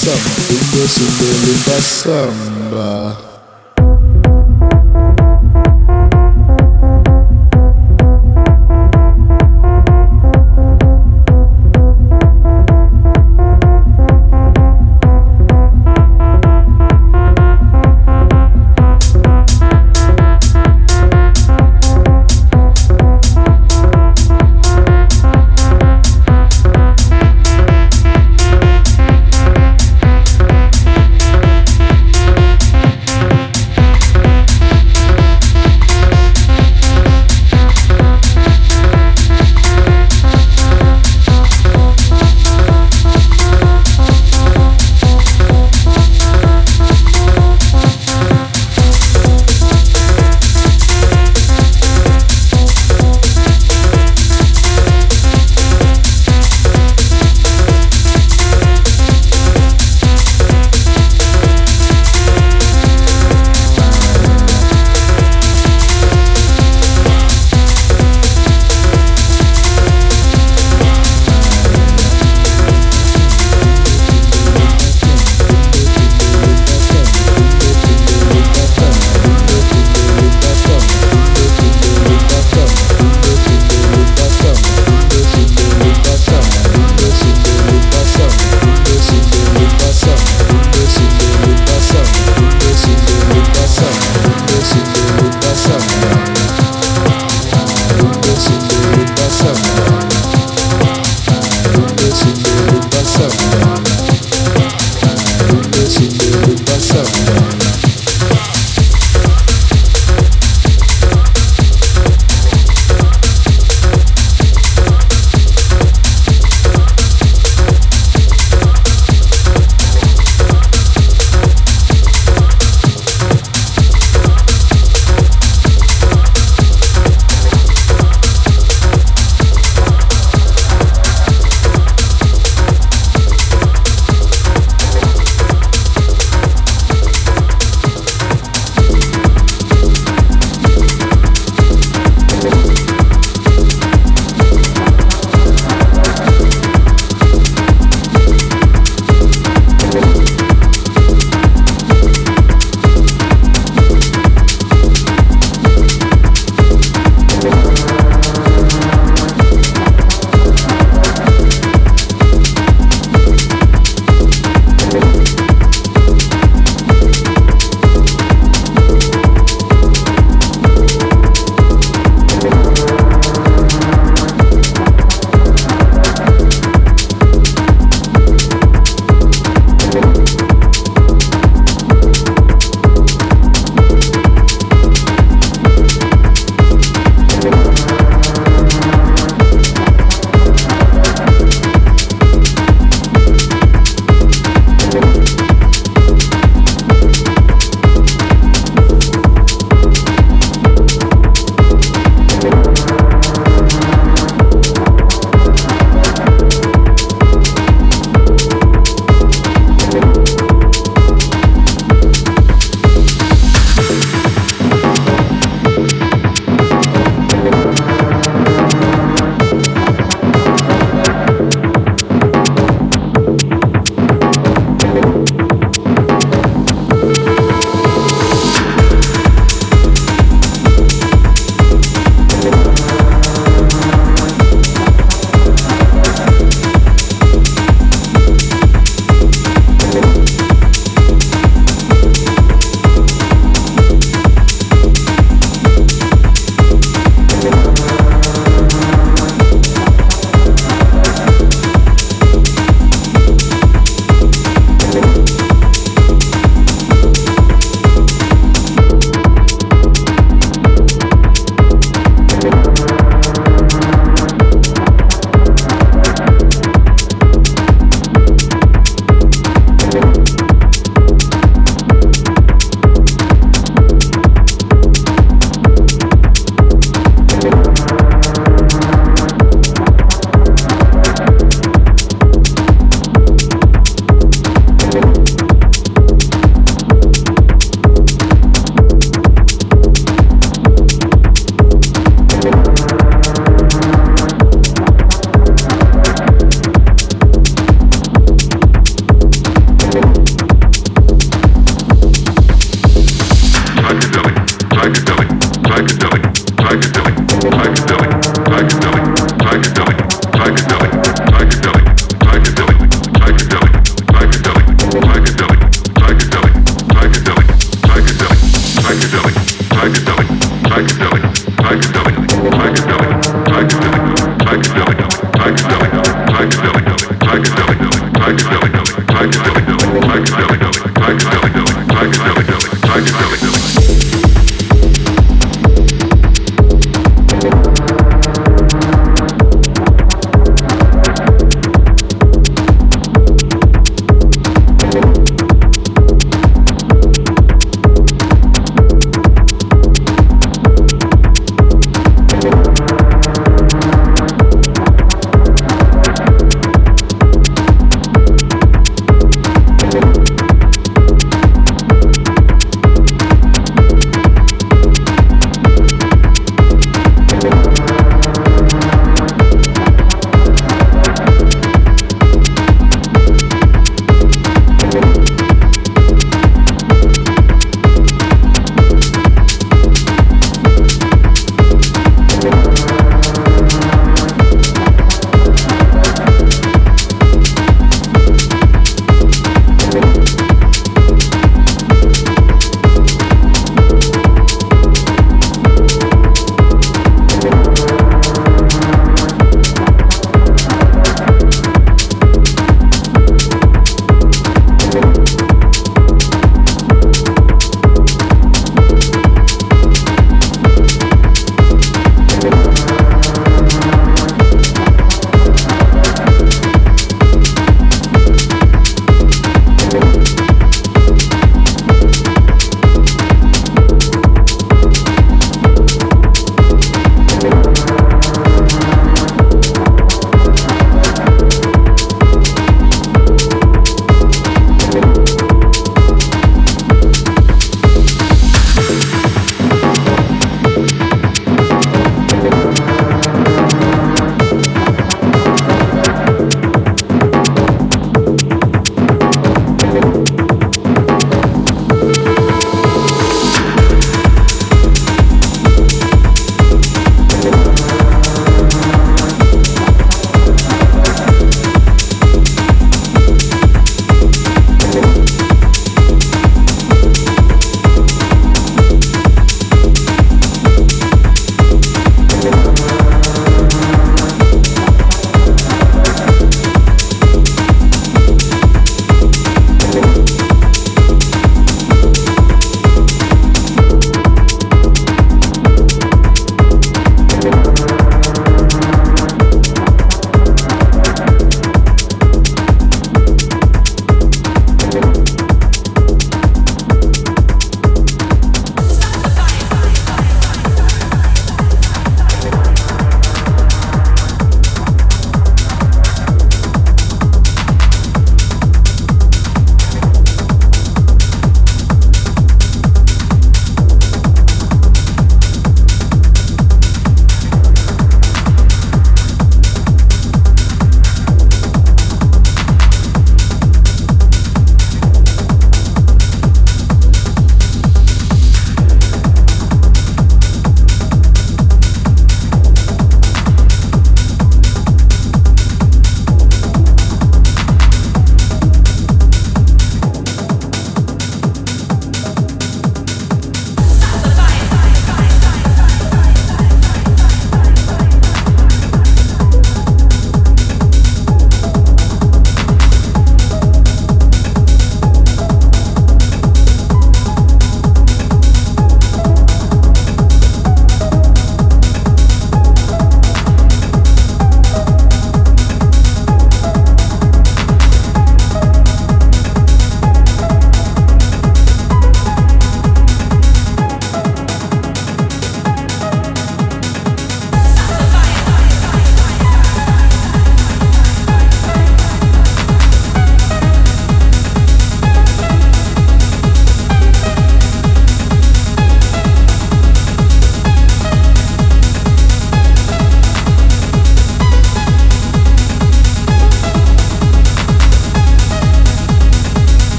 Samba, samba, samba, samba.